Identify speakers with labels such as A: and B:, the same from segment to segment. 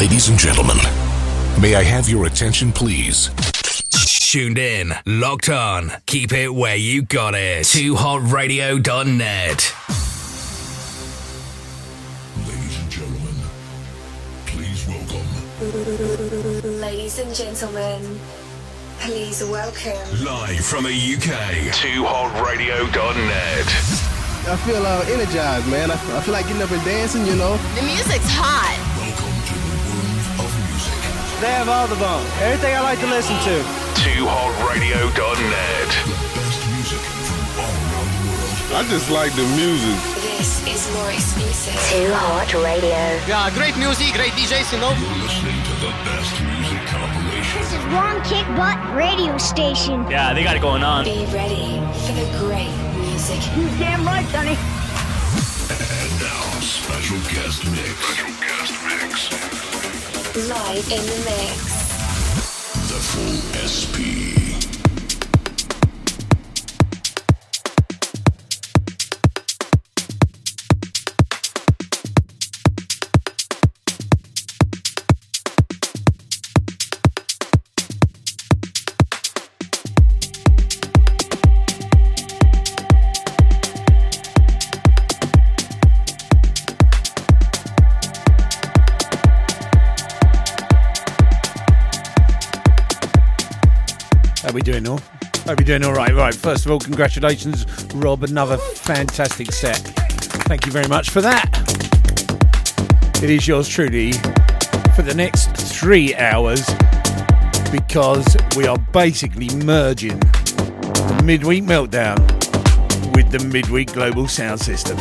A: Ladies and gentlemen, may I have your attention, please?
B: Tuned in, locked on, keep it where you got it. 2hotradio.net.
A: Ladies and gentlemen, please welcome.
C: Ladies and gentlemen, please welcome.
B: Live from the UK, 2hotradio.net.
D: I feel uh, energized, man. I, I feel like getting up and dancing, you know.
E: The music's hot.
F: They have all the bone. Everything I like to listen to.
B: 2hotradio.net.
A: The best music from all around the world.
D: I just like the music.
C: This is more exclusive.
E: Too Hot Radio.
F: Yeah, great music, great DJs, you know.
A: You're listening to the best music compilation.
G: This is One Kick Butt Radio Station.
F: Yeah, they got it going on.
C: Be ready for the great music.
G: You damn right, Sonny.
A: And now, special guest mix. Special guest mix.
C: Live in the mix.
A: The full SP.
H: We doing all? Hope you're doing all right. Right, first of all, congratulations, Rob. Another fantastic set. Thank you very much for that. It is yours truly for the next three hours because we are basically merging the midweek meltdown with the midweek global sound system.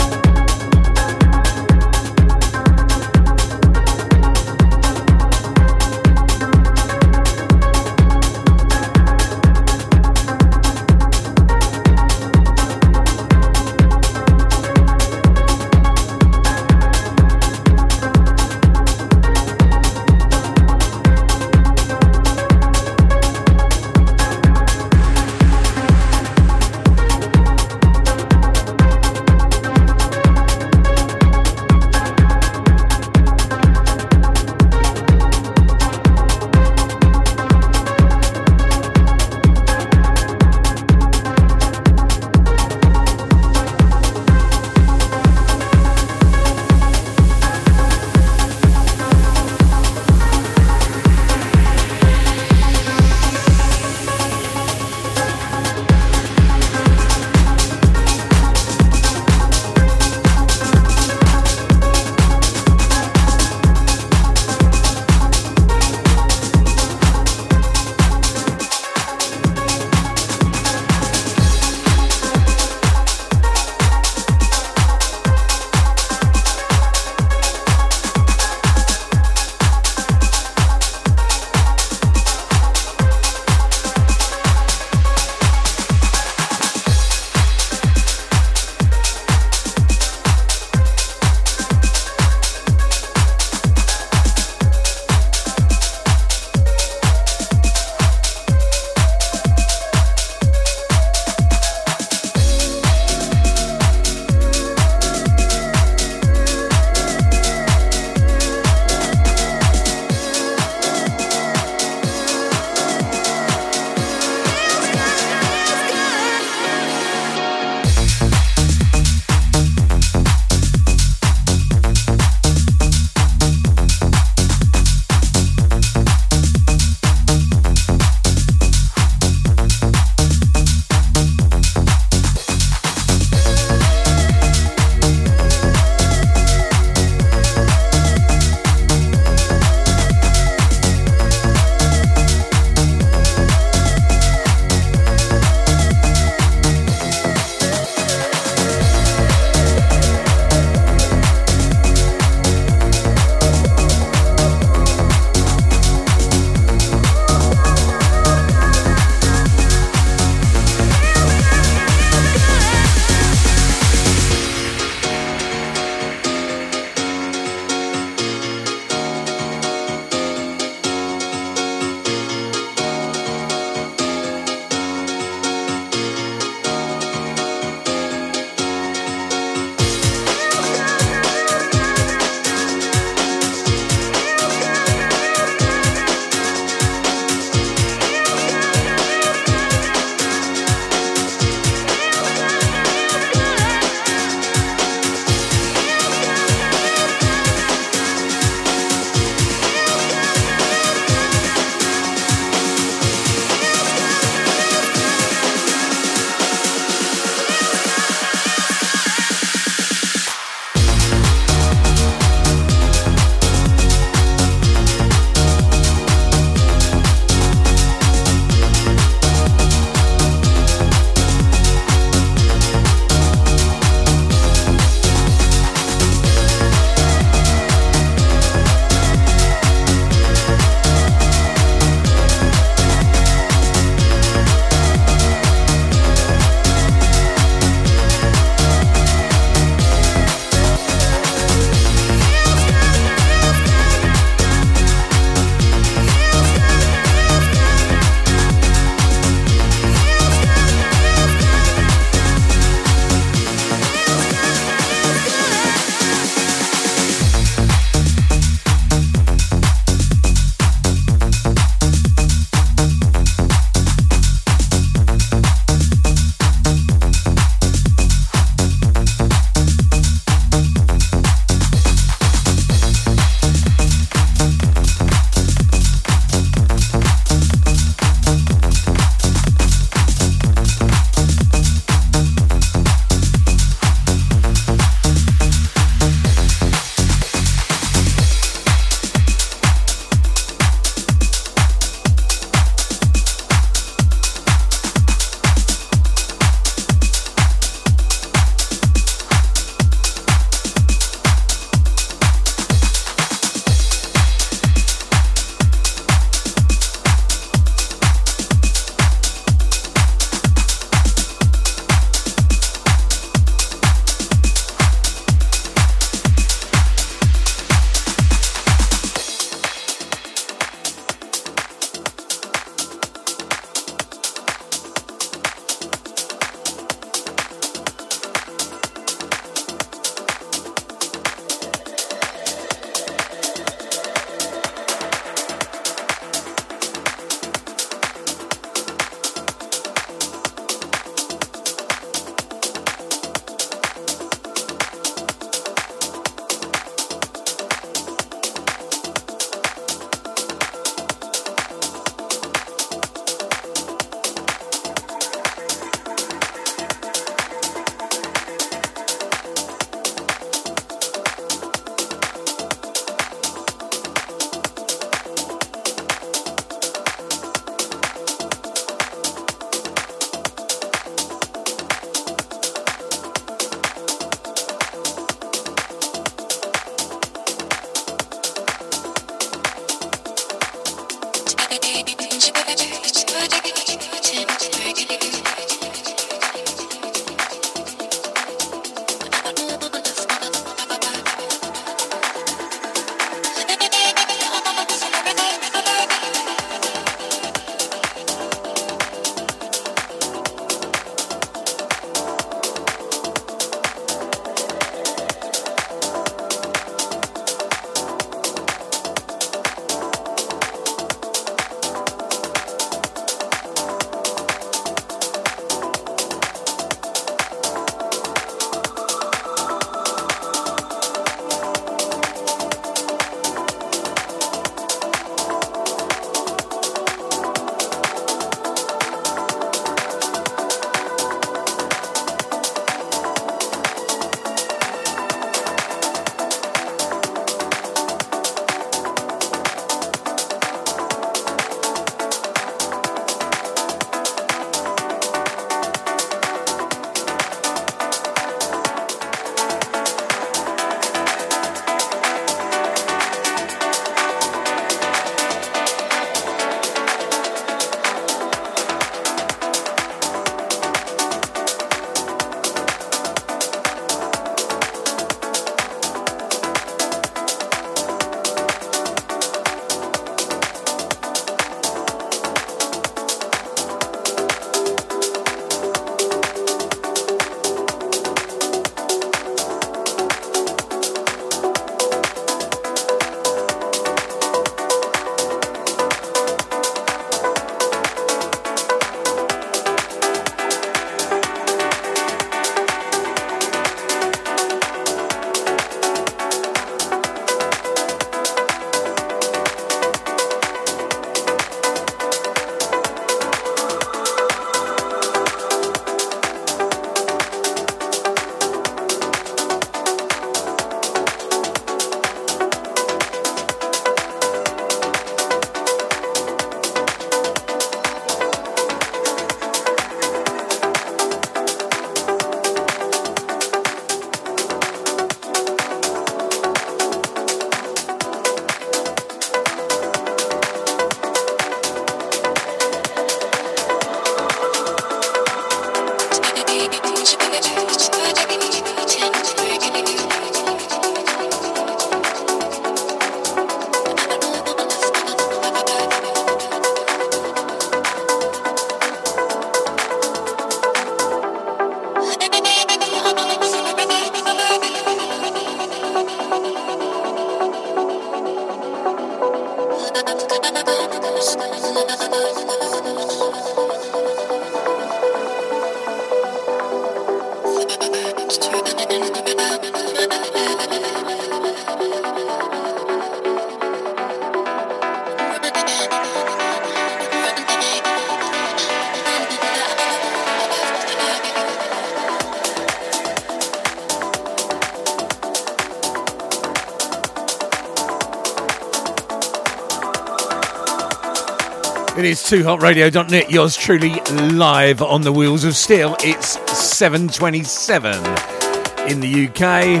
H: It is 2hotradio.net, yours truly live on the wheels of steel. It's 7.27 in the UK,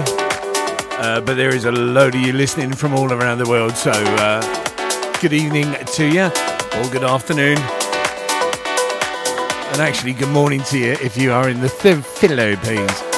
H: uh, but there is a load of you listening from all around the world, so uh, good evening to you, or good afternoon, and actually good morning to you if you are in the Philippines.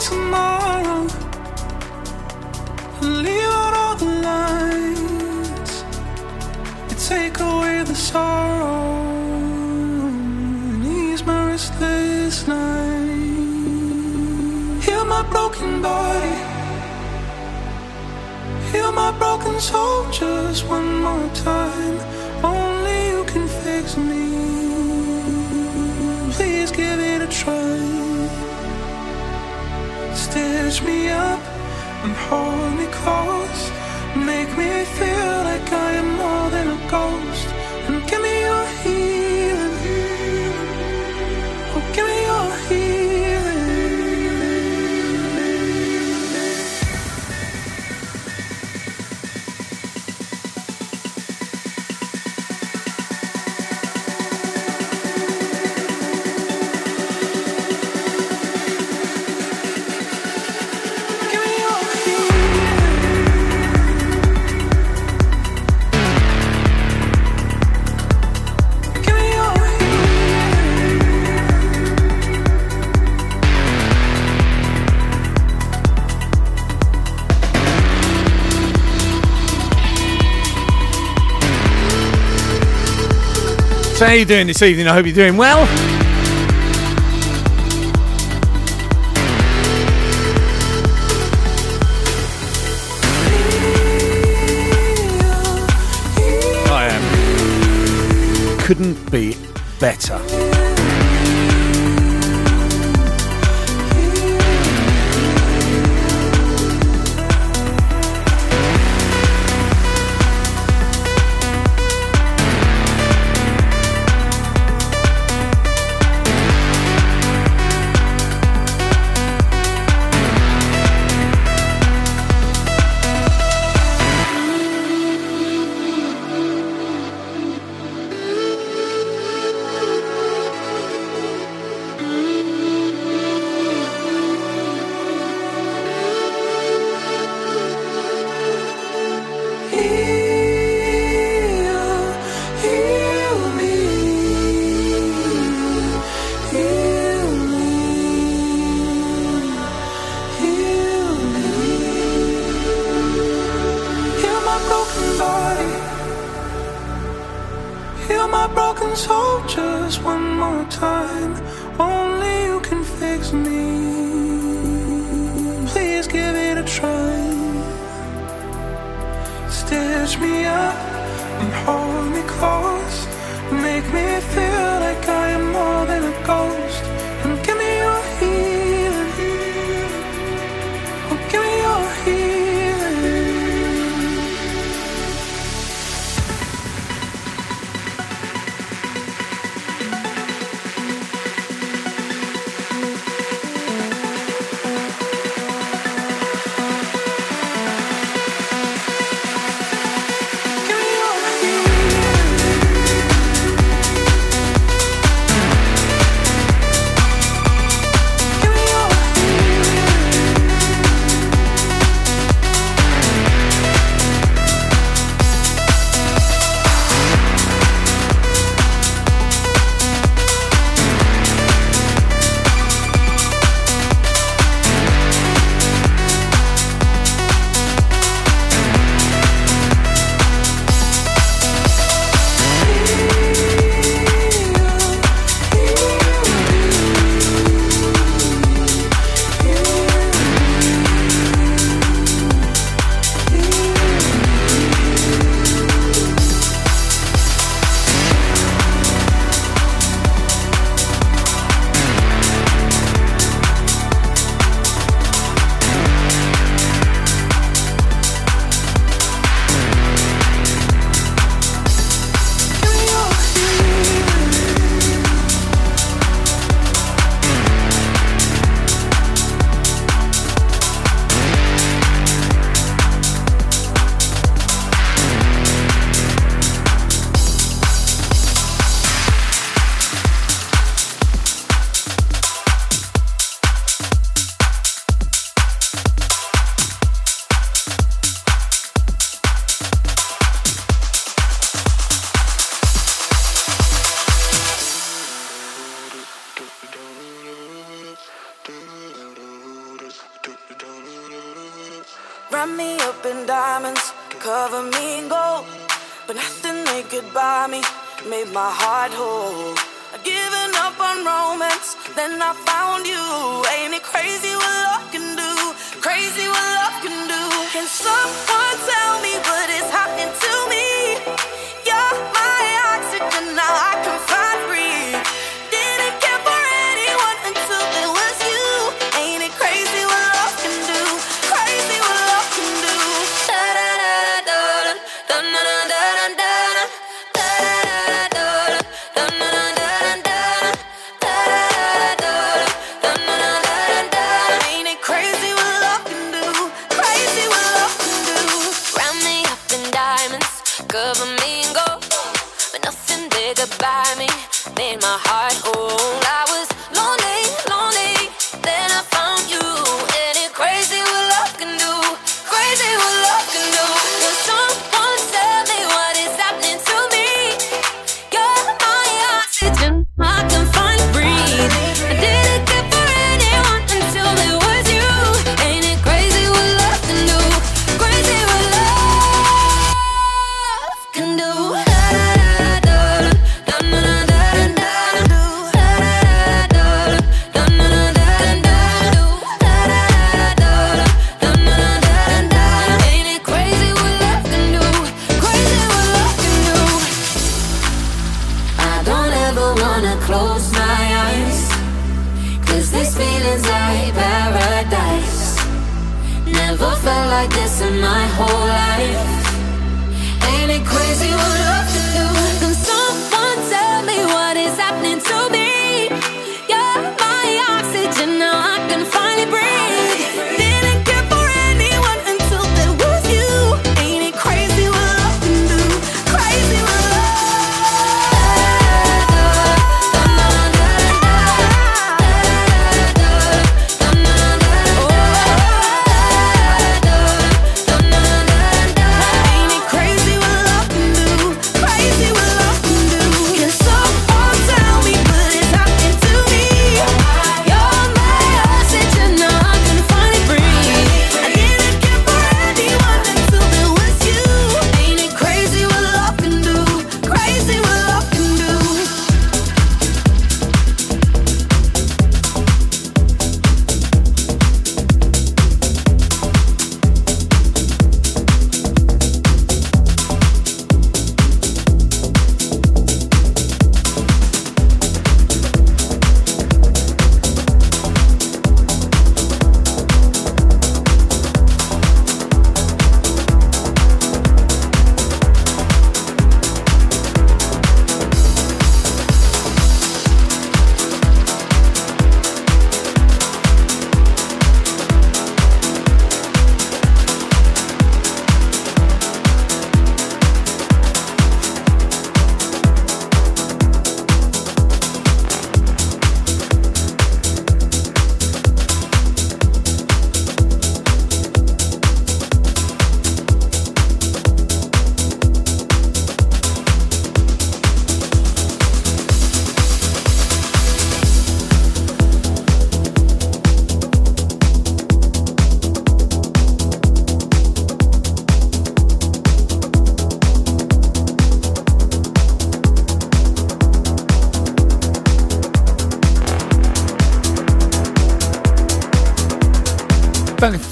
I: Tomorrow and leave out all the lights. Away the sorrow ease my restless. Heal my broken body. Heal my broken soul just one more time. Close. Make me feel
H: How you doing this evening? I hope you're doing well. I am. Couldn't be better.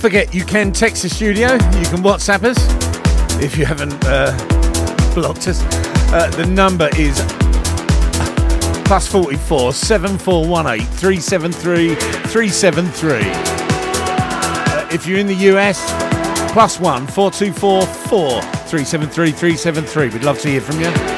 H: forget you can text the studio, you can WhatsApp us if you haven't uh, blocked us. Uh, the number is plus 44 7418 373 373. Uh, if you're in the US, plus 1 4244 373 373. We'd love to hear from you.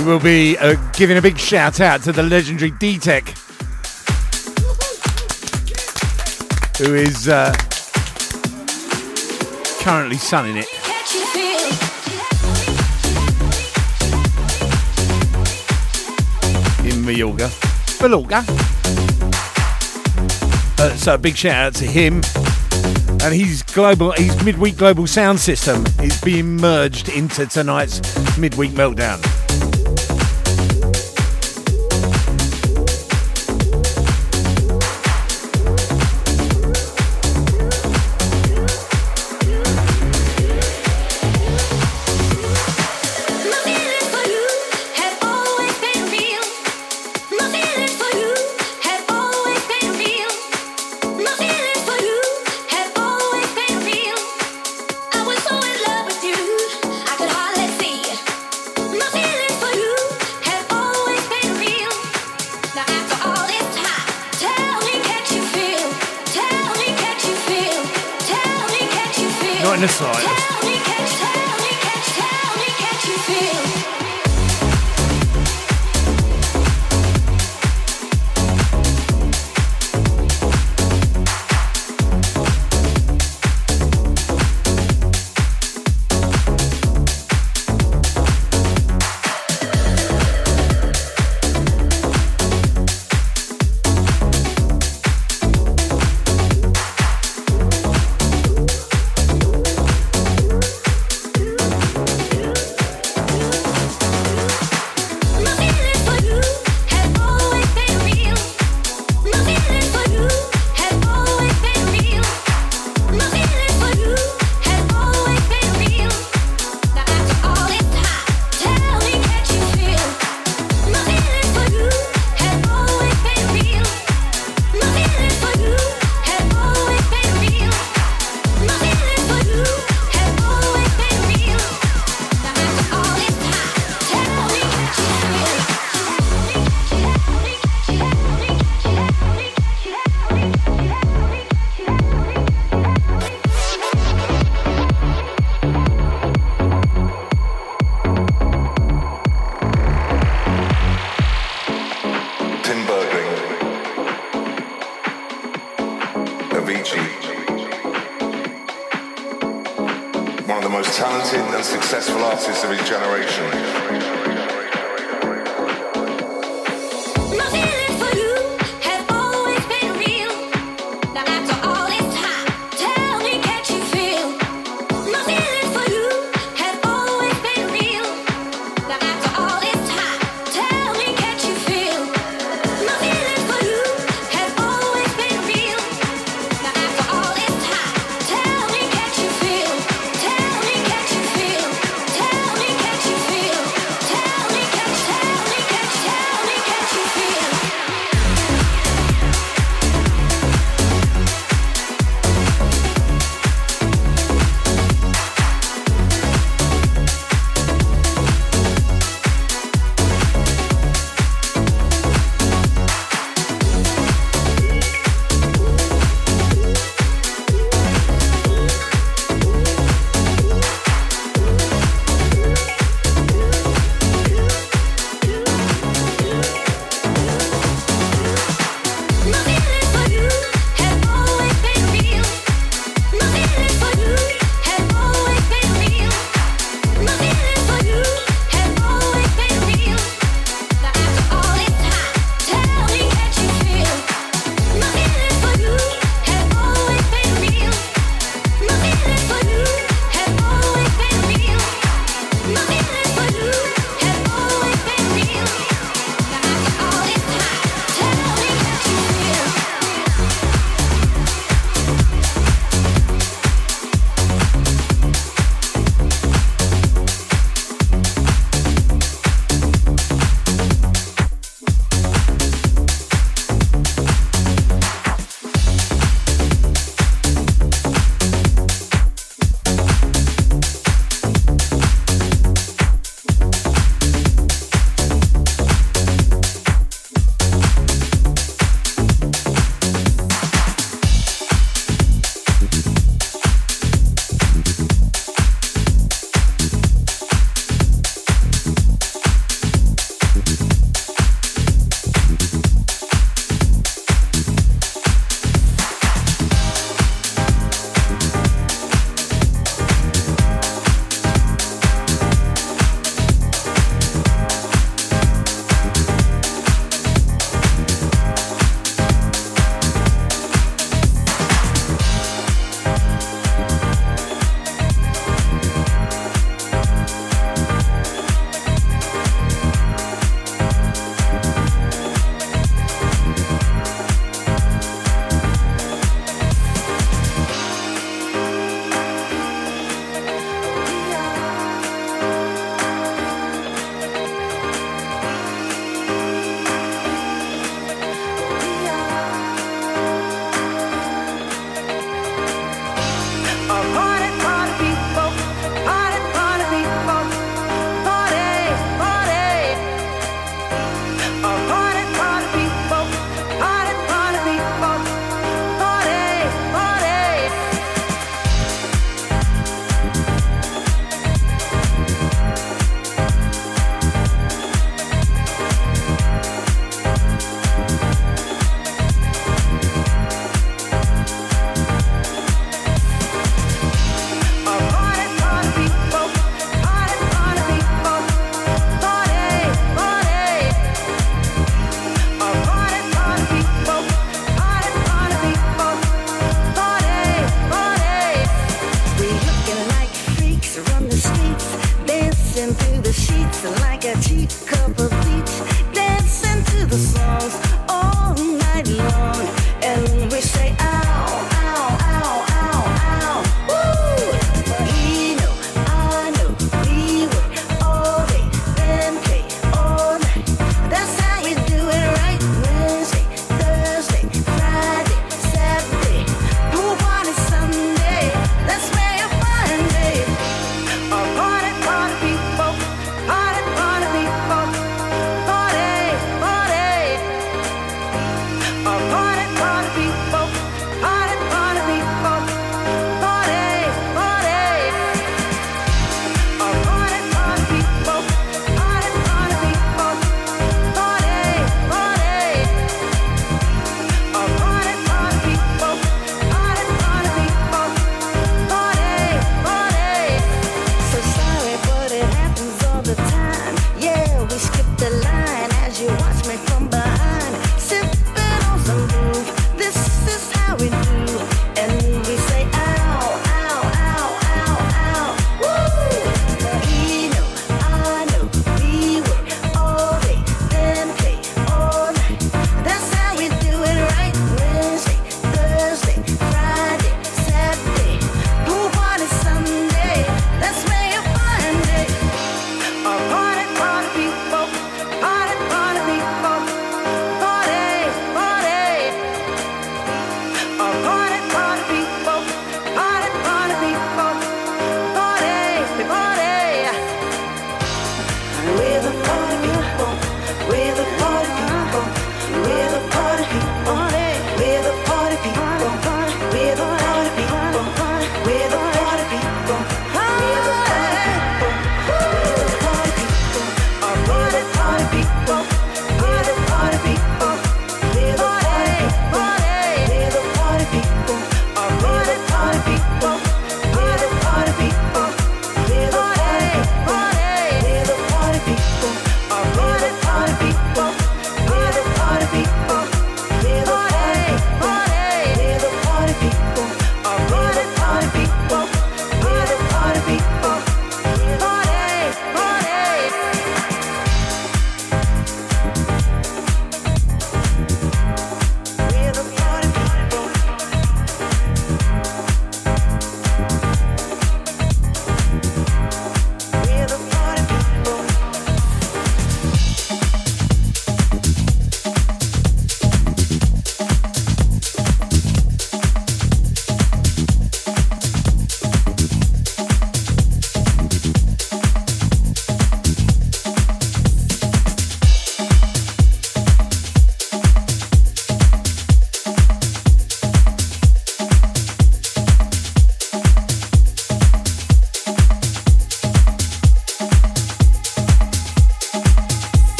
J: We will be uh, giving a big shout out to the legendary D-Tech, who is uh, currently sunning it. in Mallorca. Mallorca. Uh, so a big shout out to him. And his global, his midweek global sound system is being merged into tonight's midweek meltdown.
H: Dinosaur.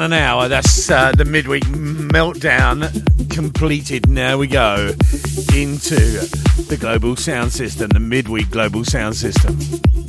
H: An hour. That's uh, the midweek meltdown completed. Now we go into the global sound system, the midweek global sound system.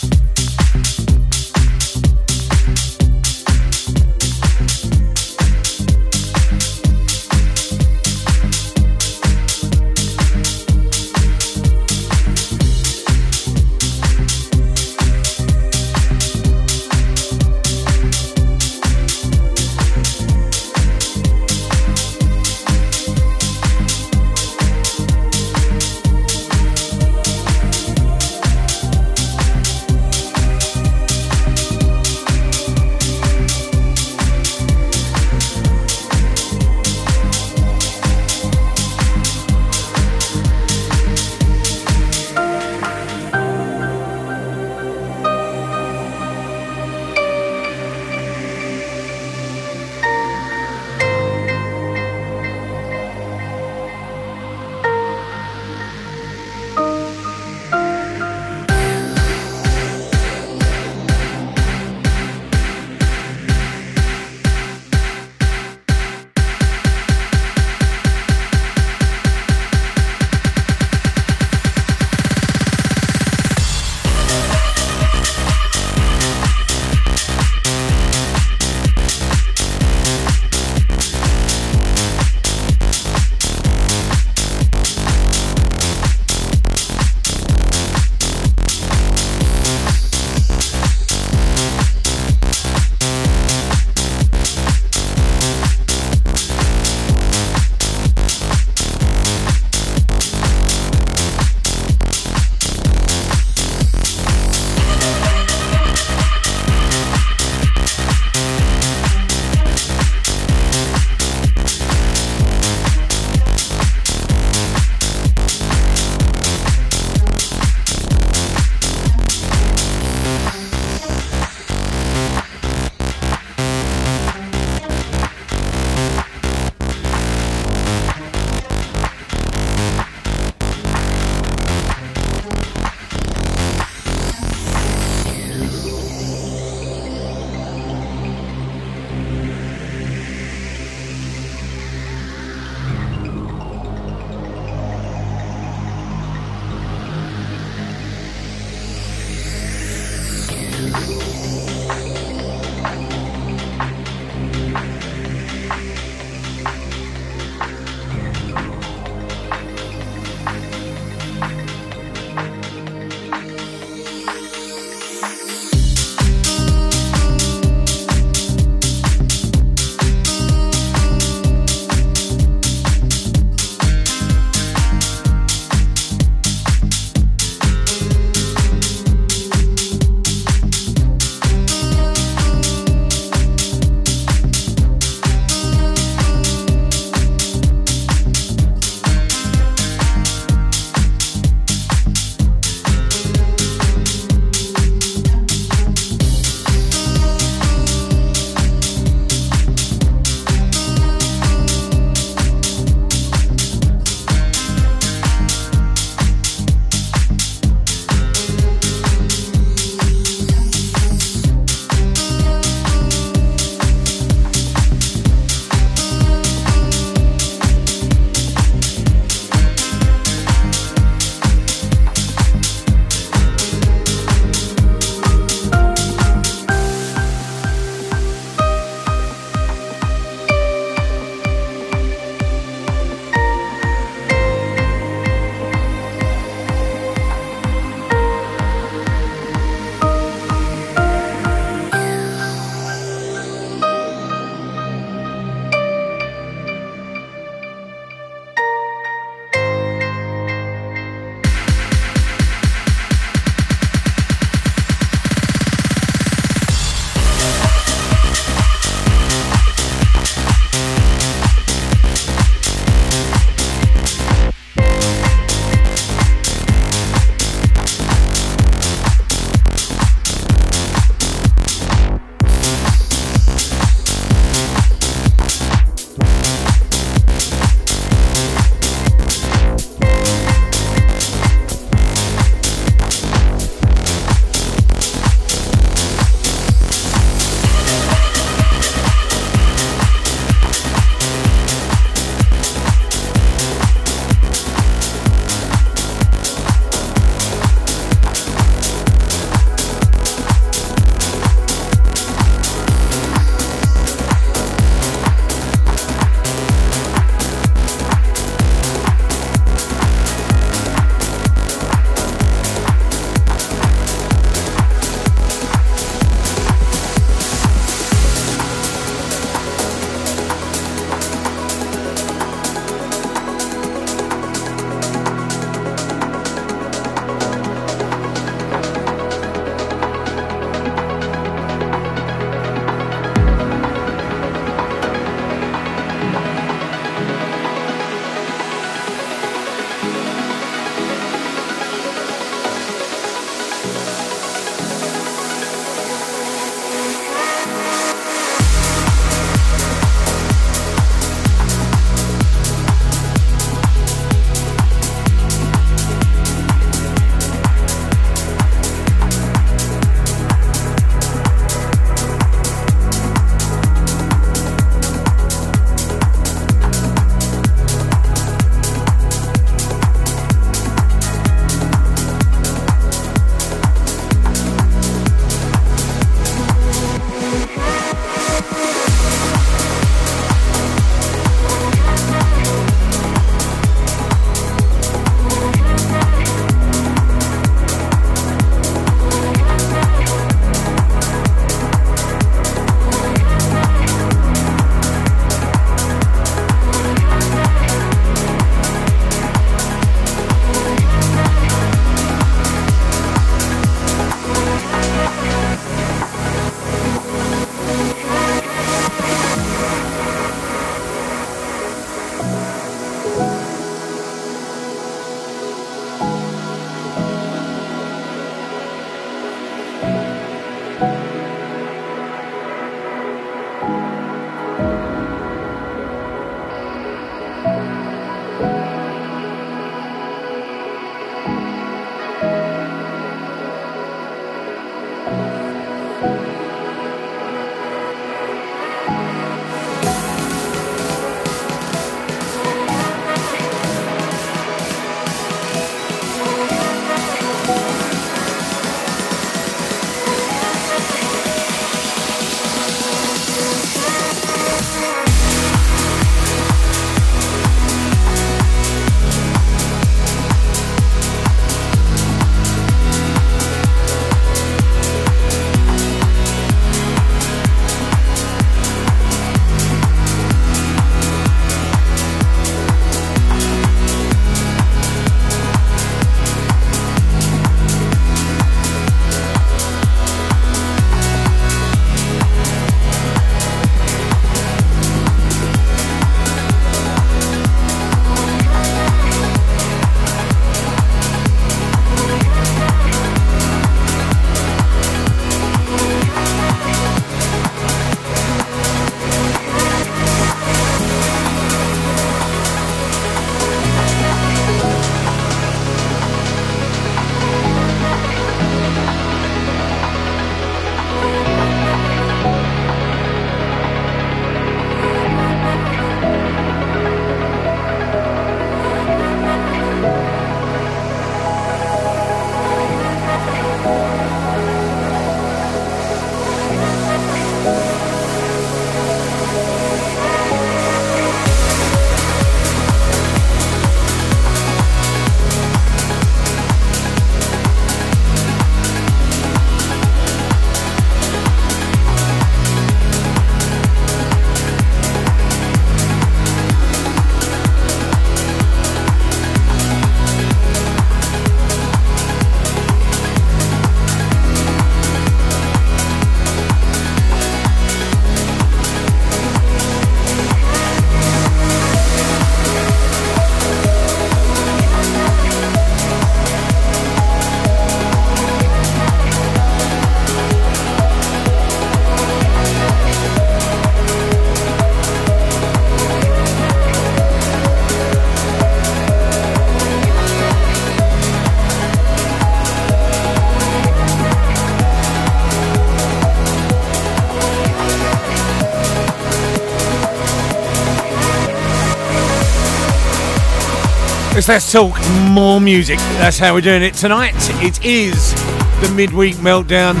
H: Let's Talk More Music. That's how we're doing it tonight. It is the Midweek Meltdown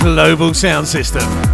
H: Global Sound System.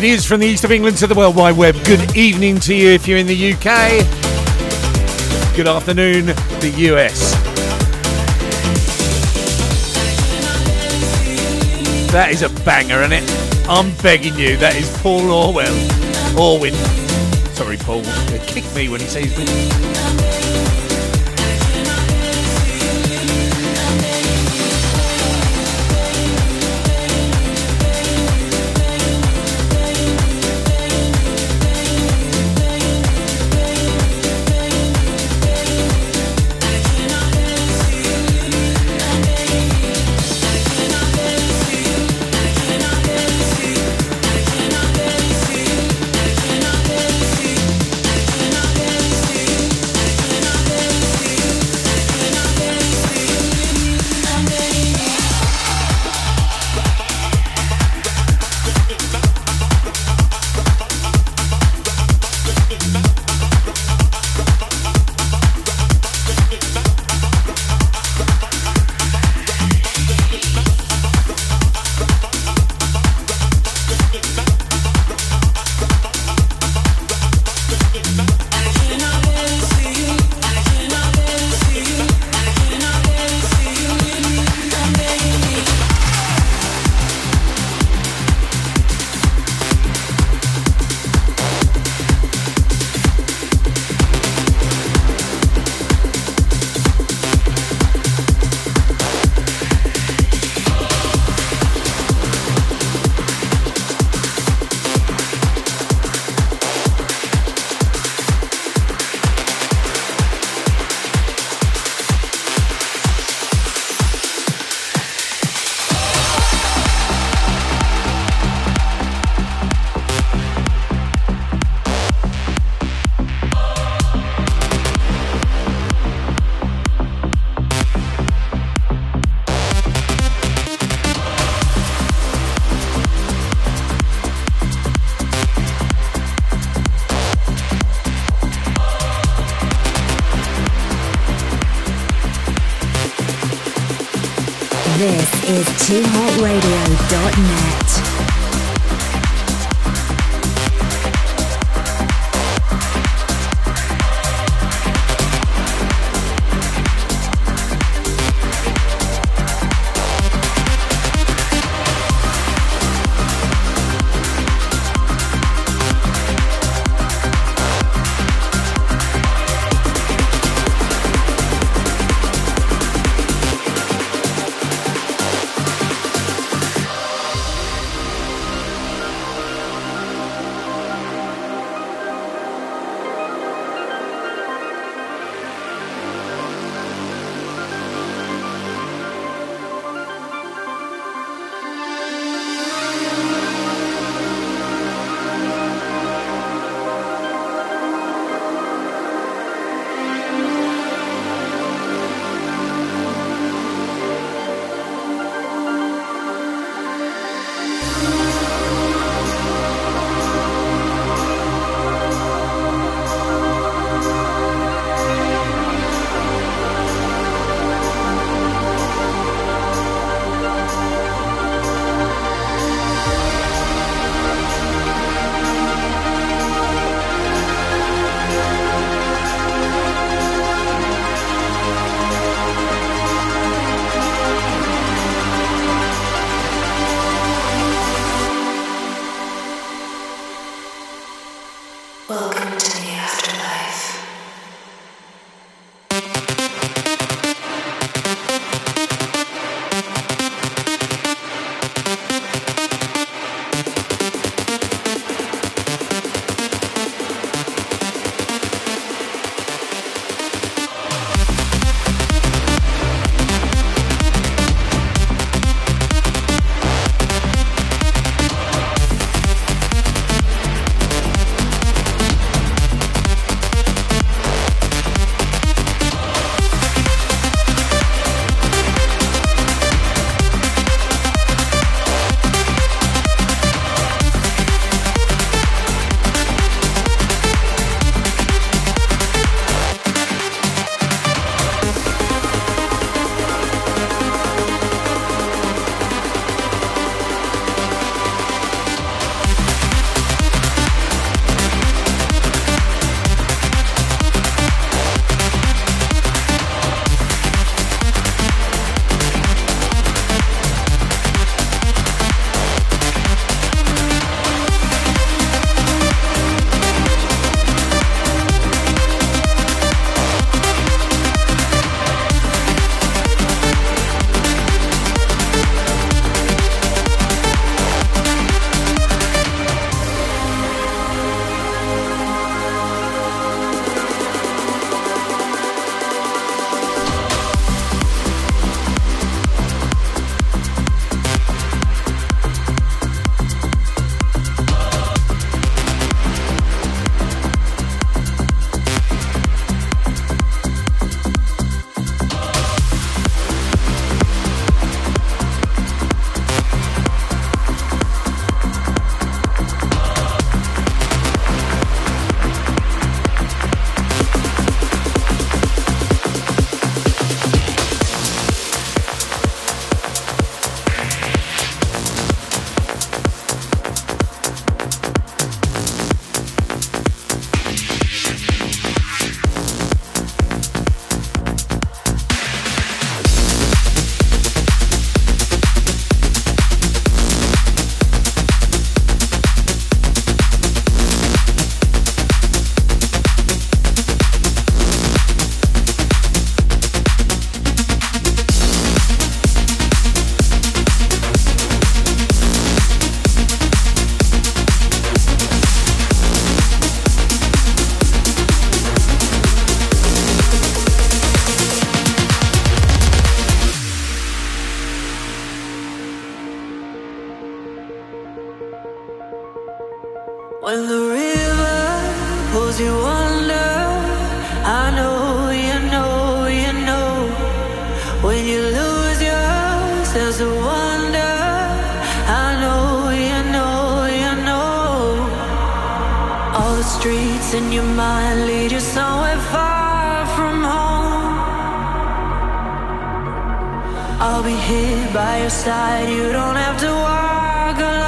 H: It is from the east of England to the World Wide Web. Good evening to you if you're in the UK. Good afternoon, the US. That is a banger, isn't it? I'm begging you. That is Paul Orwell. Orwin. Sorry, Paul. Kick me when he sees me.
K: TooHotRadio.net.
L: I'll be here by your side. You don't have to walk alone.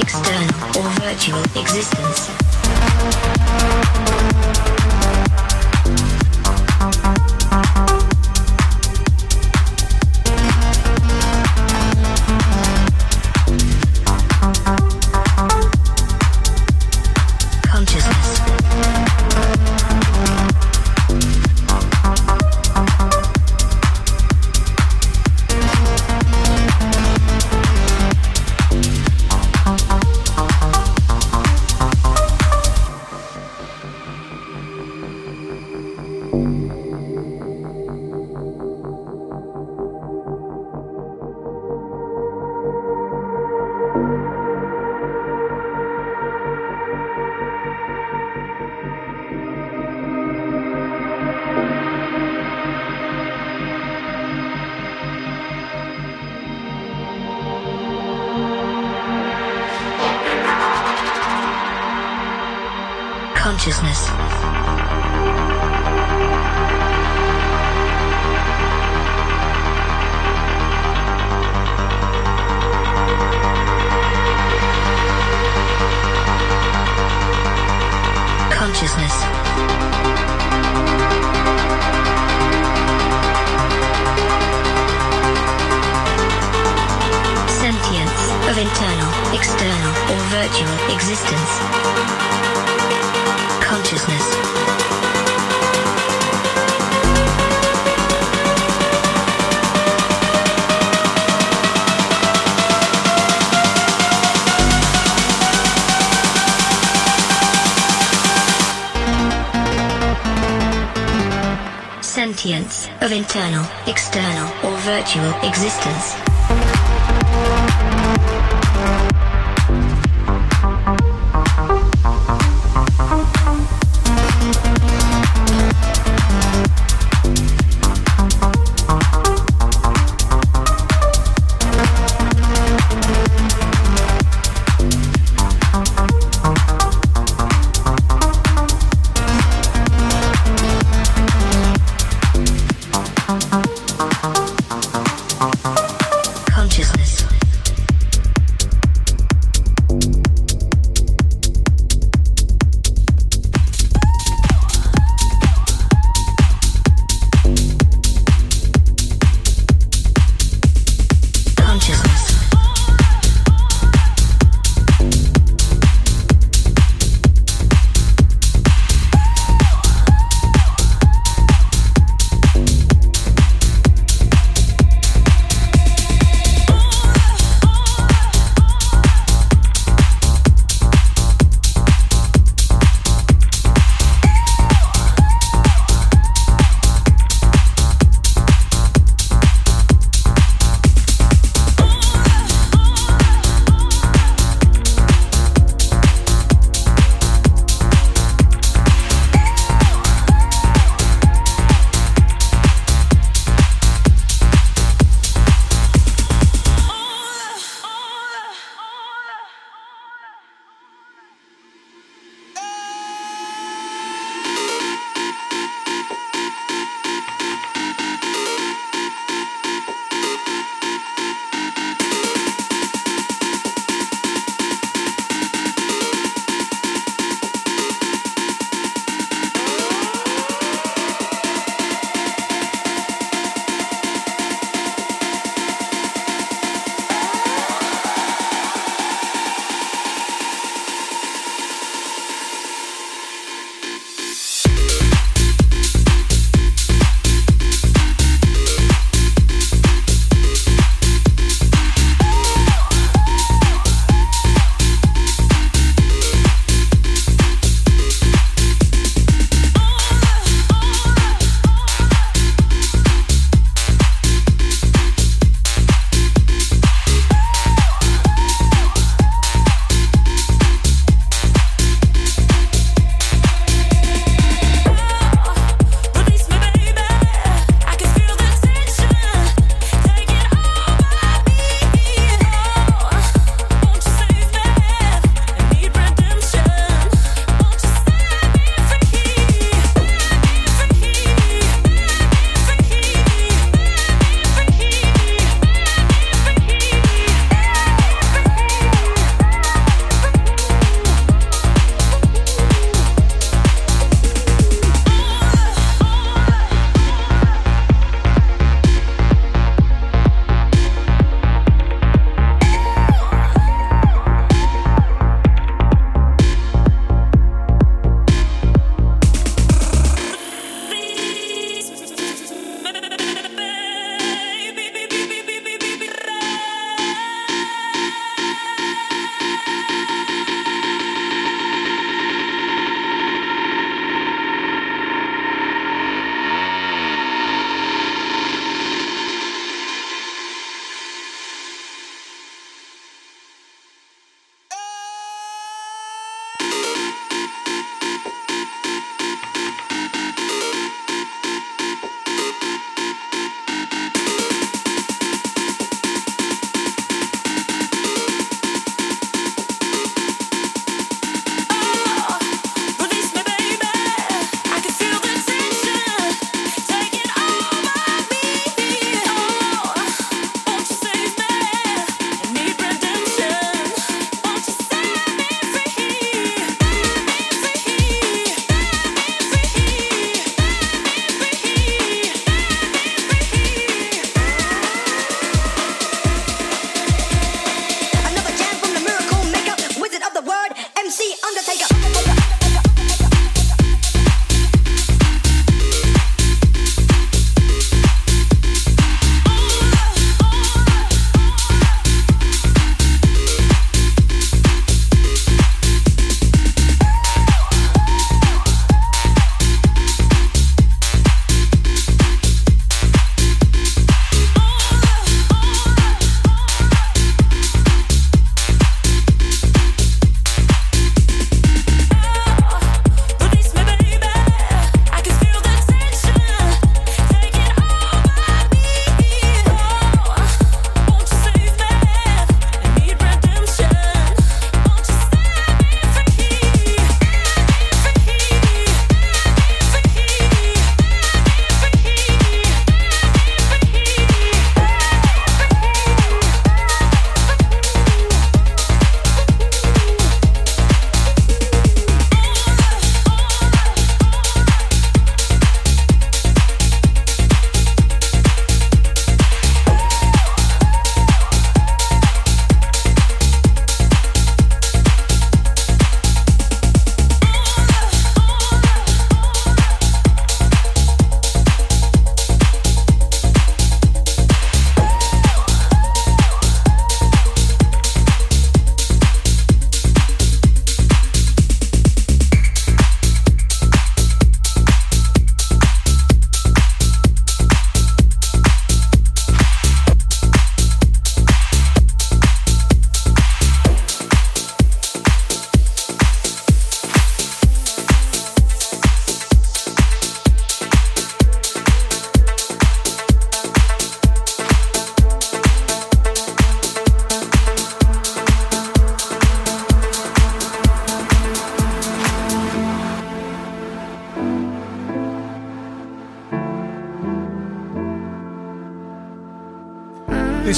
K: External, or virtual existence.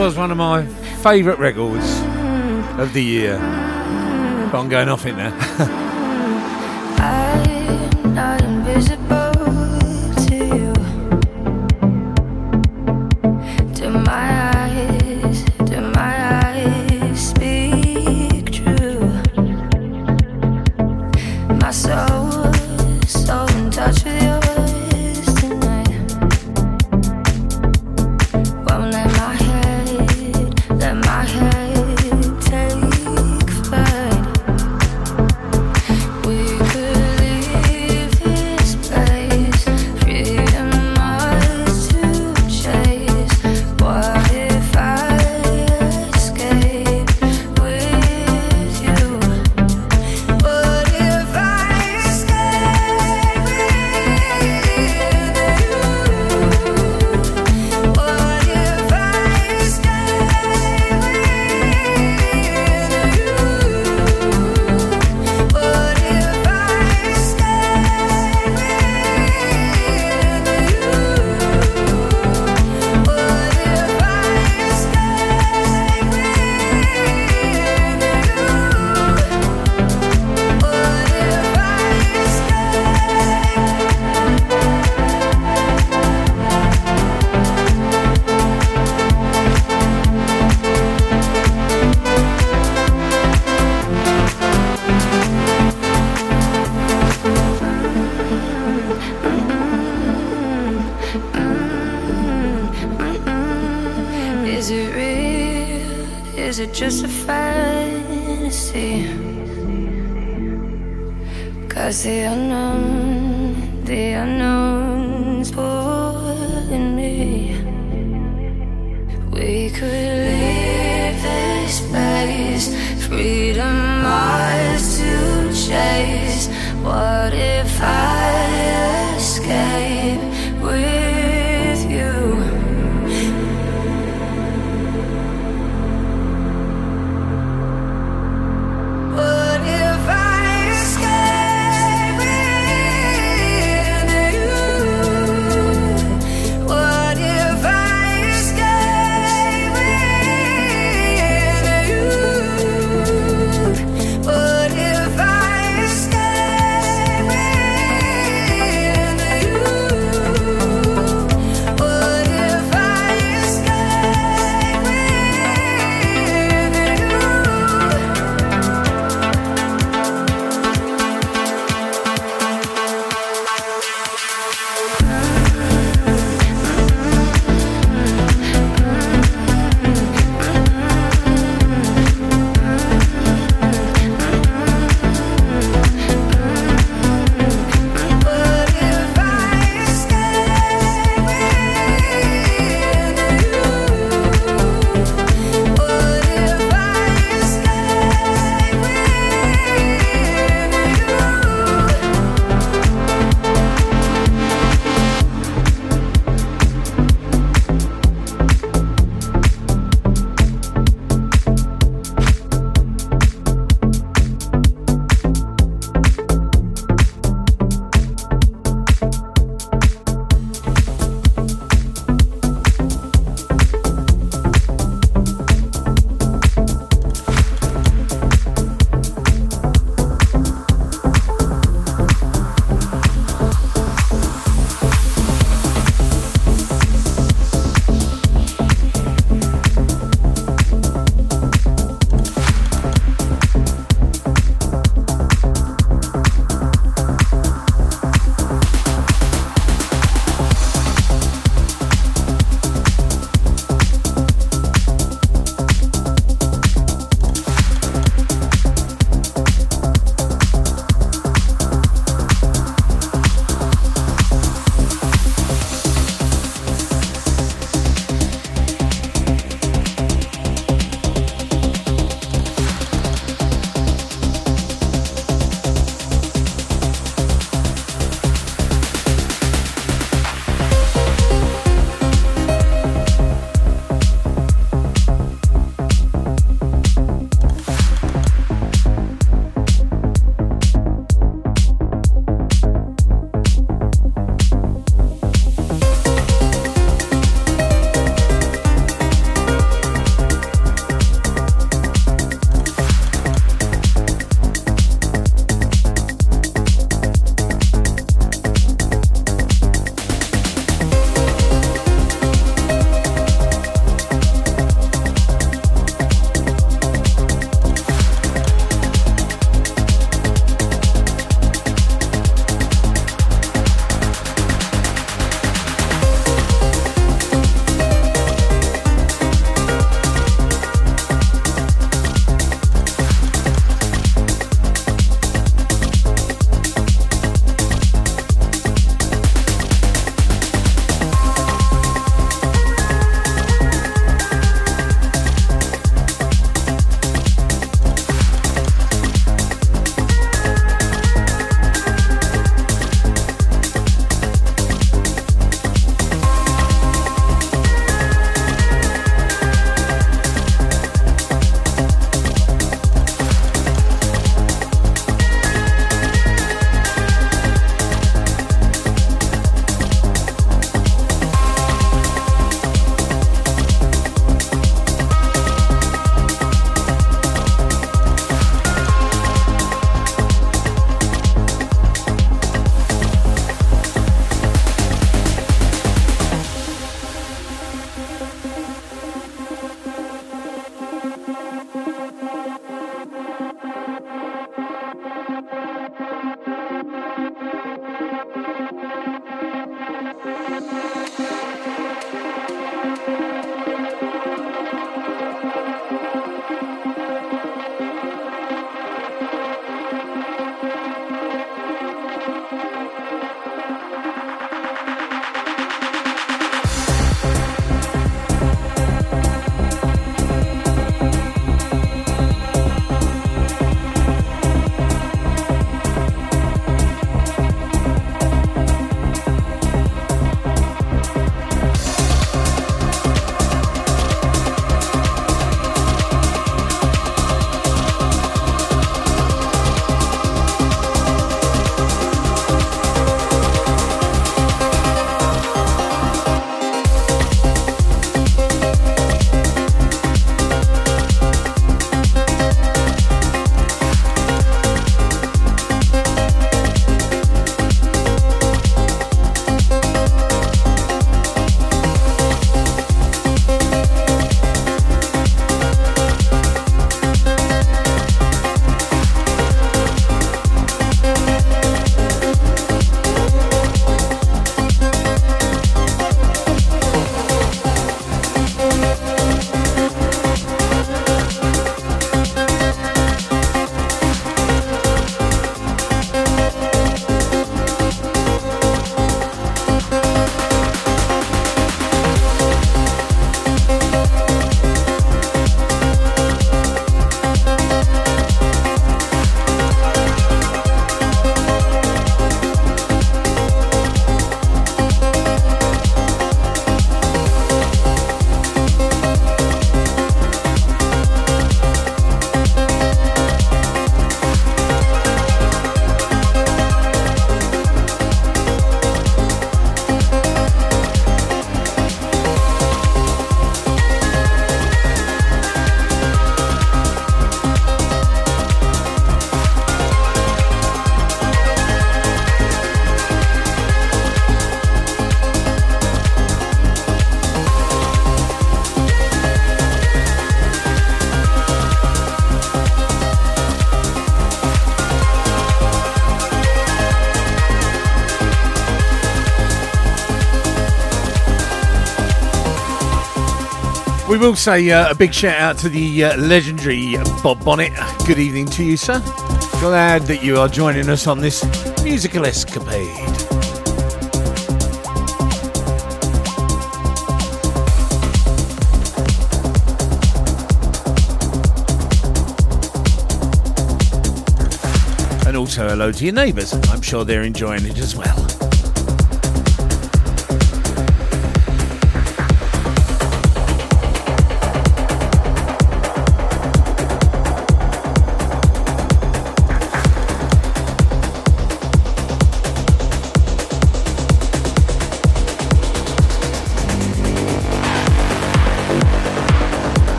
M: was one of my favourite records of the year. But I'm going off it now.
L: will say uh, a big shout out to the uh, legendary Bob Bonnet. Good evening to you, sir. Glad that you are joining us on this musical escapade. And also hello to your neighbours. I'm sure they're enjoying it as well.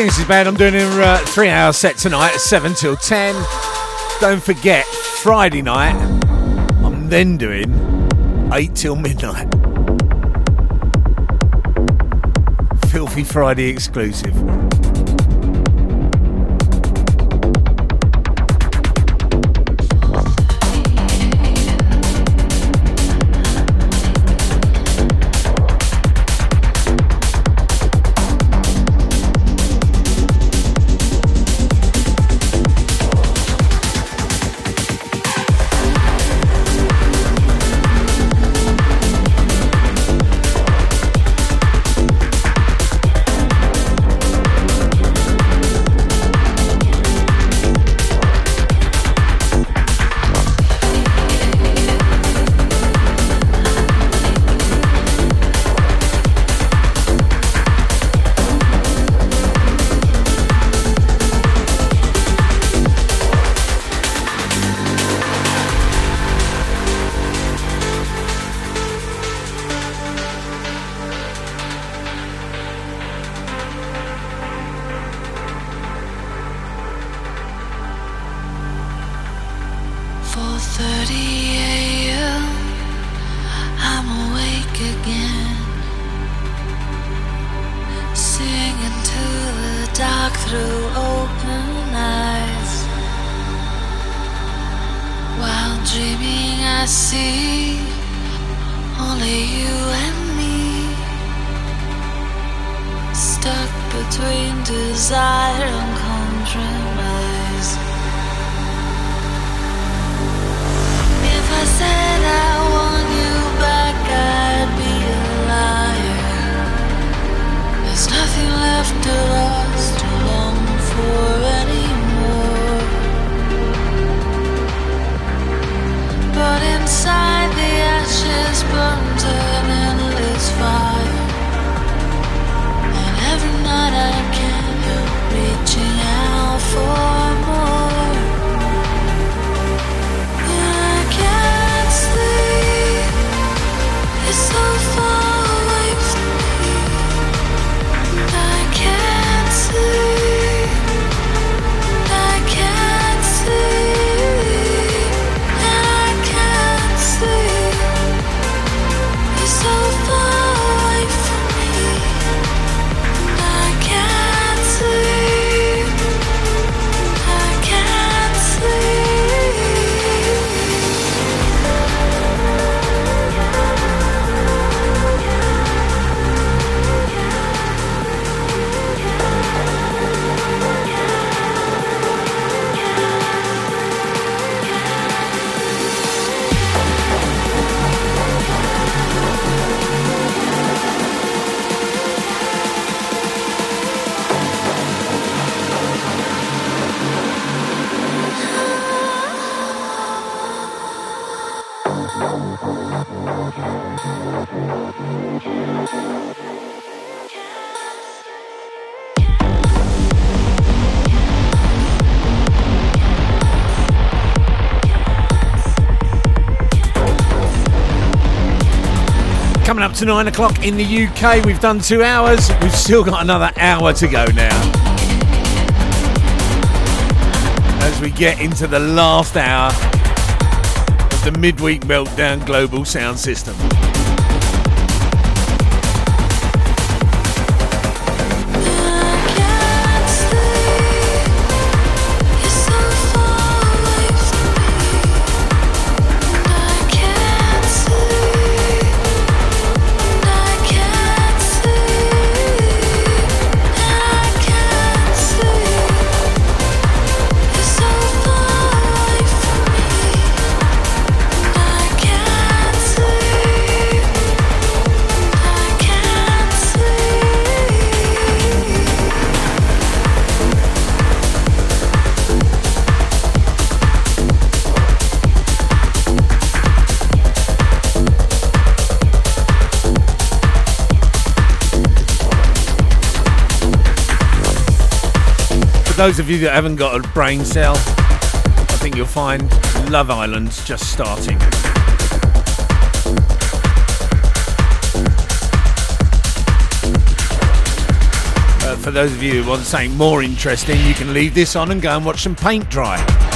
L: Thing is, bad. I'm doing a uh, three-hour set tonight, seven till ten. Don't forget, Friday night. I'm then doing eight till midnight. Filthy Friday exclusive.
H: To
L: nine o'clock in the UK. We've done two hours. We've still got another hour to go now. As we get into the last hour of the midweek meltdown global sound system. Those of you that haven't got a brain cell, I think you'll find Love Island's just starting. Uh, for those of you who want something more interesting, you can leave this on and go and watch some paint dry.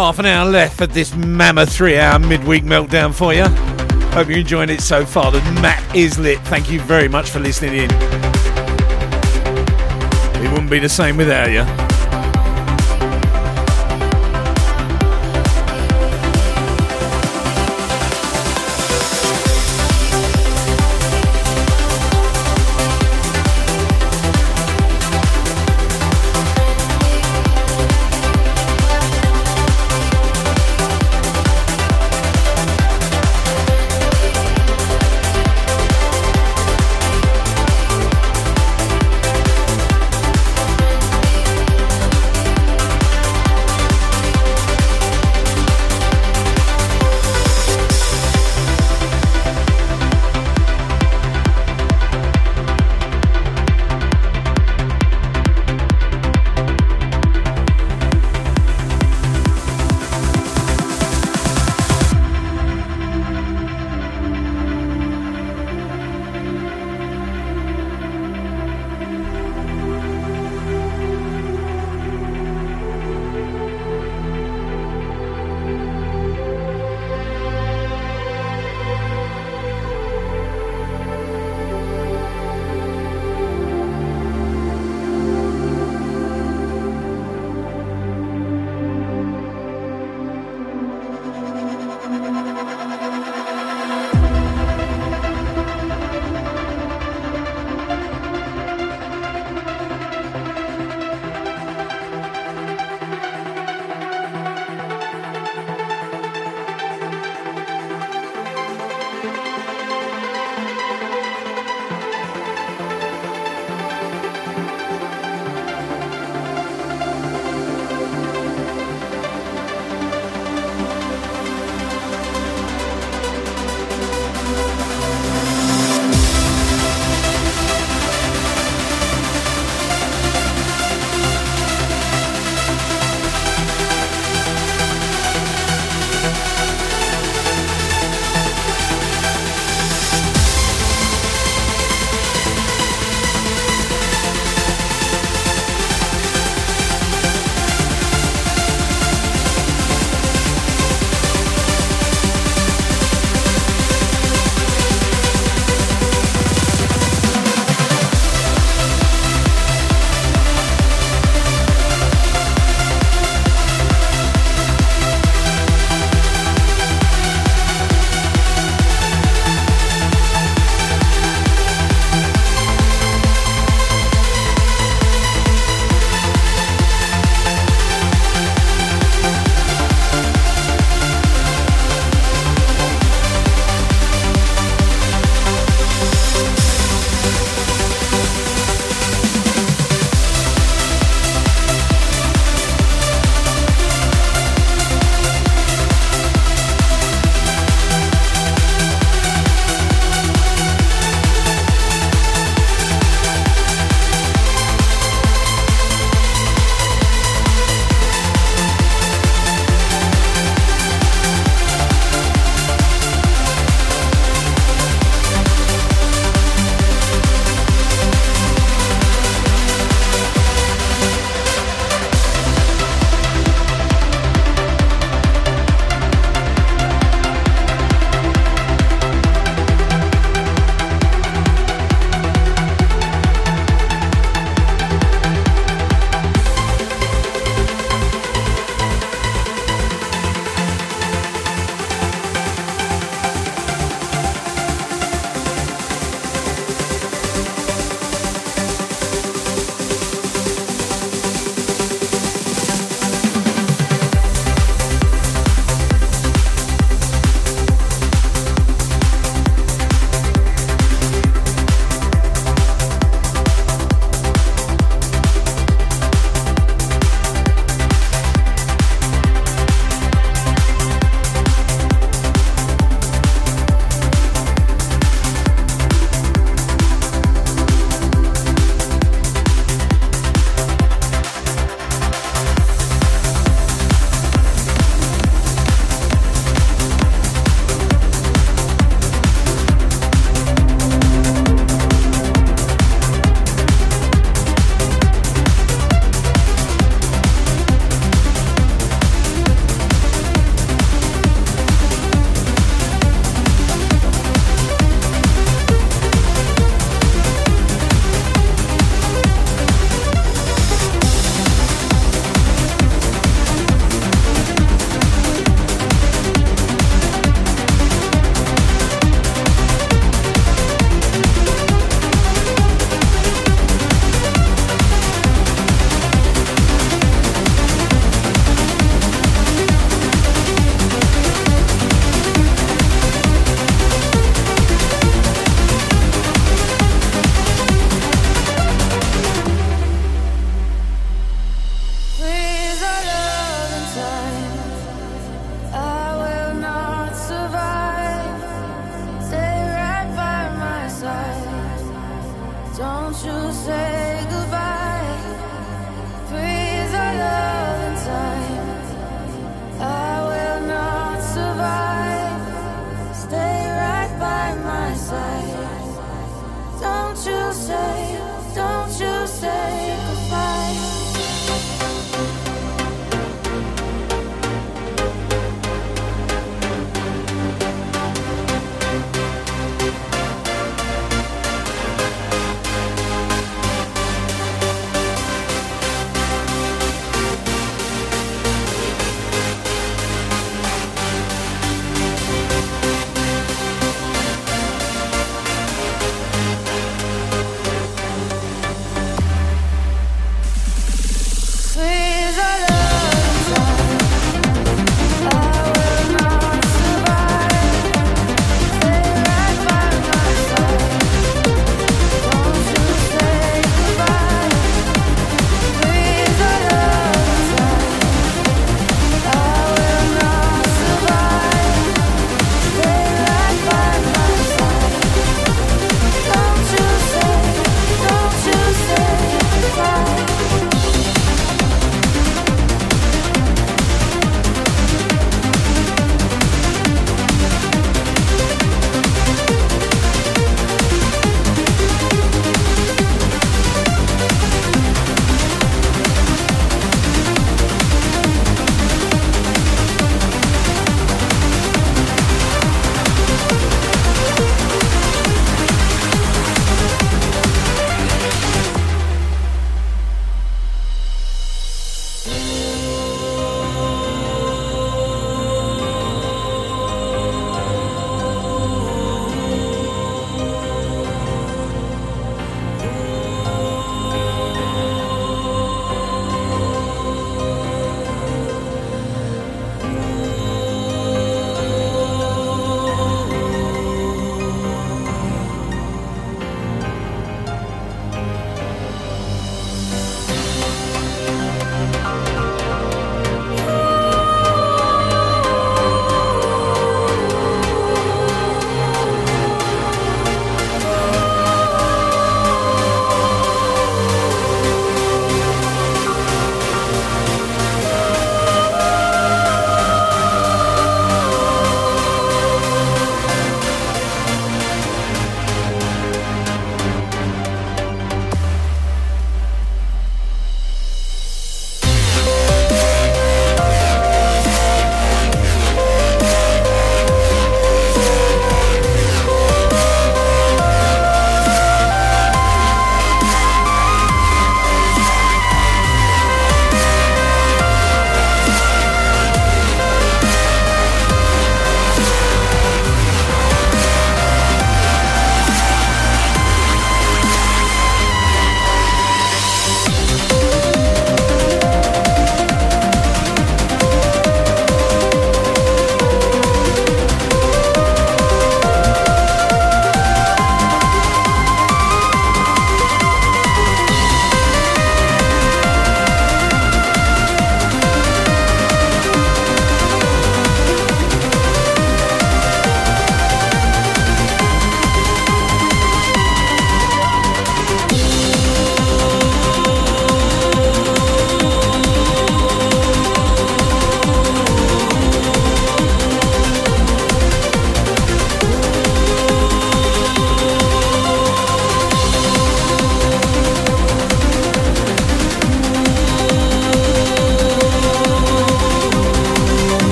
H: Half an hour left of this mammoth three hour midweek meltdown for you. Hope you're enjoying it so far. The map is lit. Thank you very much for listening in. It wouldn't be the same without you.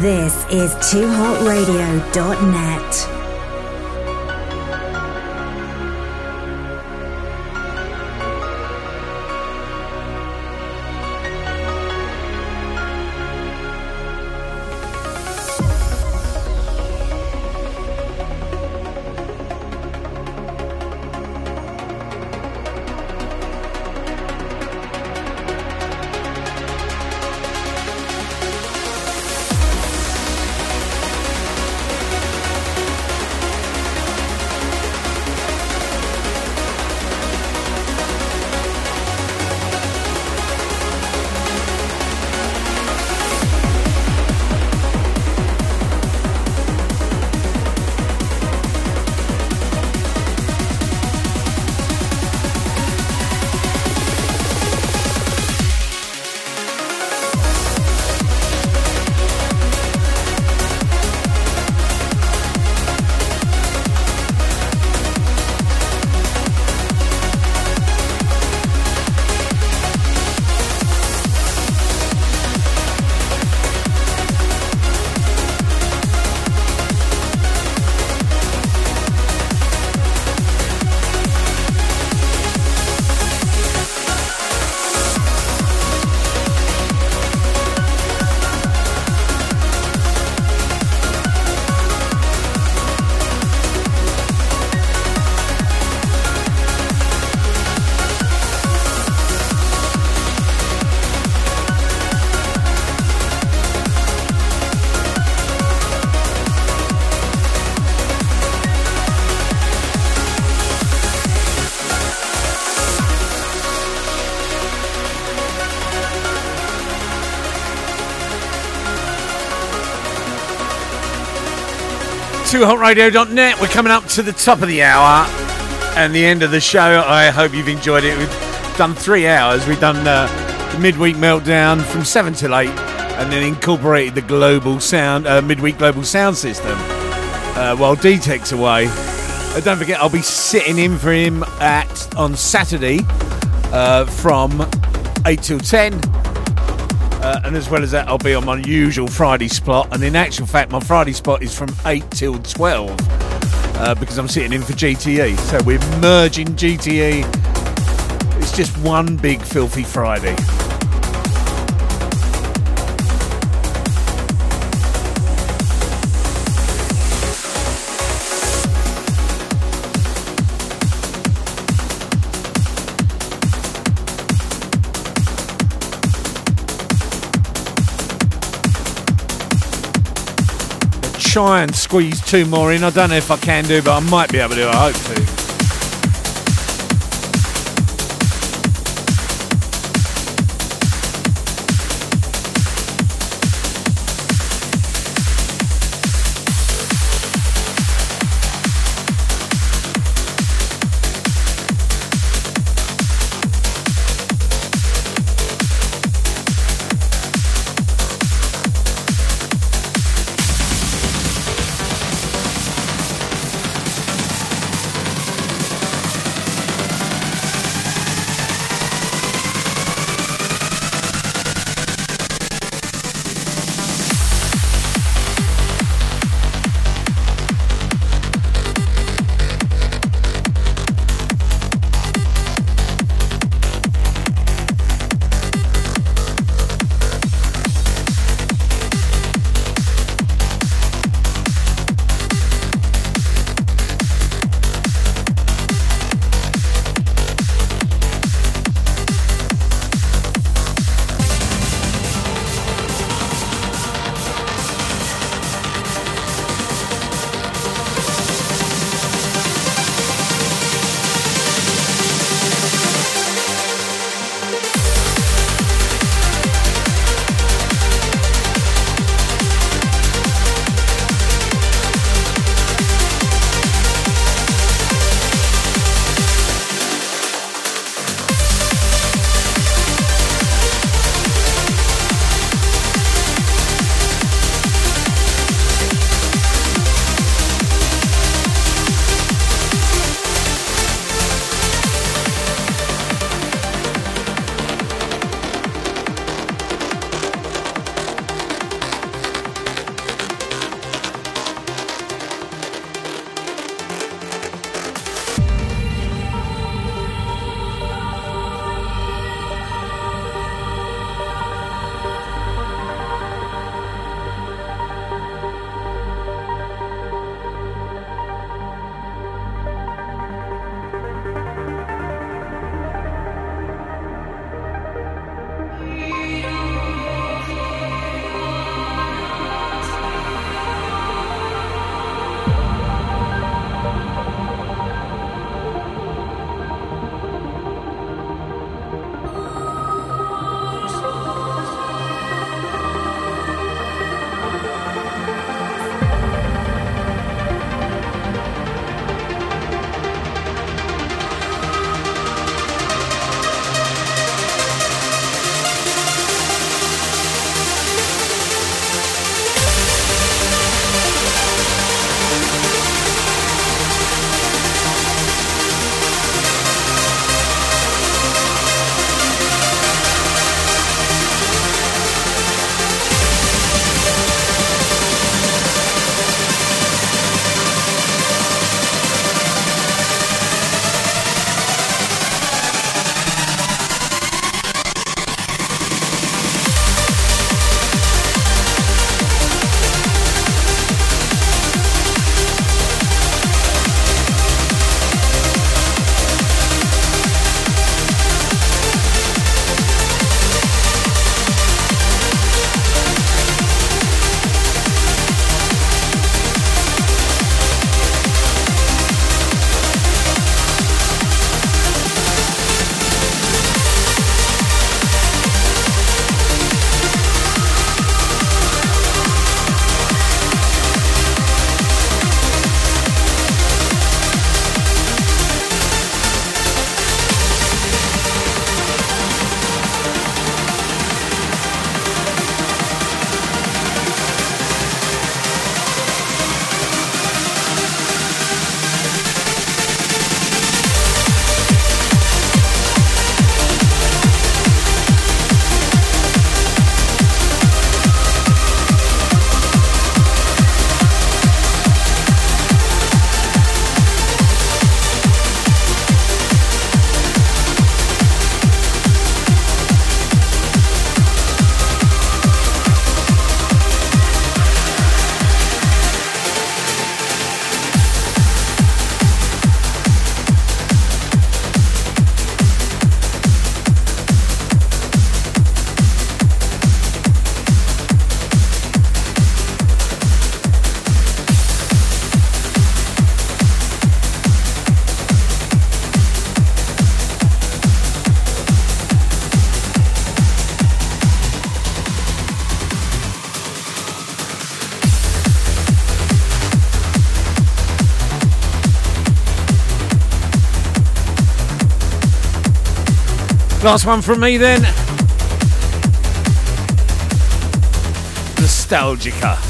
N: This is toohotradio.net.
H: 2hotradio.net. We're coming up to the top of the hour and the end of the show. I hope you've enjoyed it. We've done three hours. We've done uh, the midweek meltdown from 7 till 8 and then incorporated the global sound, uh, midweek global sound system uh, while D-Tech's away. Uh, don't forget, I'll be sitting in for him at on Saturday uh, from 8 till 10 uh, and as well as that, I'll be on my usual Friday spot. And in actual fact, my Friday spot is from 8 till 12 uh, because I'm sitting in for GTE. So we're merging GTE. It's just one big filthy Friday. Try and squeeze two more in. I don't know if I can do, but I might be able to. I hope to. Last one from me then. Nostalgica.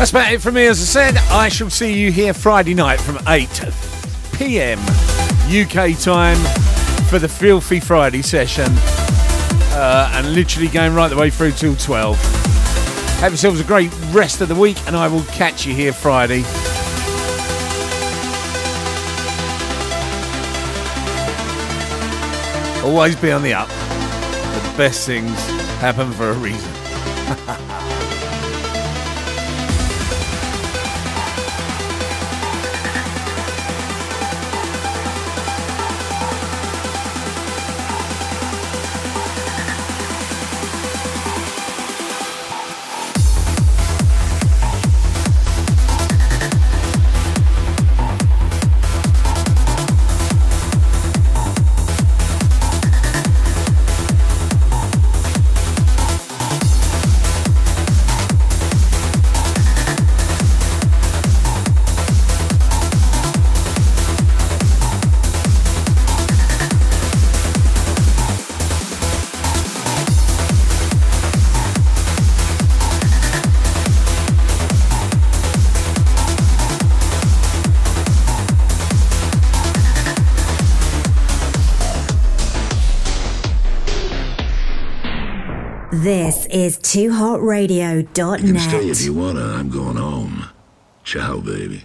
H: That's about it from me. As I said, I shall see you here Friday night from 8 p.m. UK time for the Filthy Friday session. Uh, and literally going right the way through till 12. Have yourselves a great rest of the week, and I will catch you here Friday. Always be on the up. The best things happen for a reason.
N: Is
A: You can stay if you wanna. I'm going home. Ciao, baby.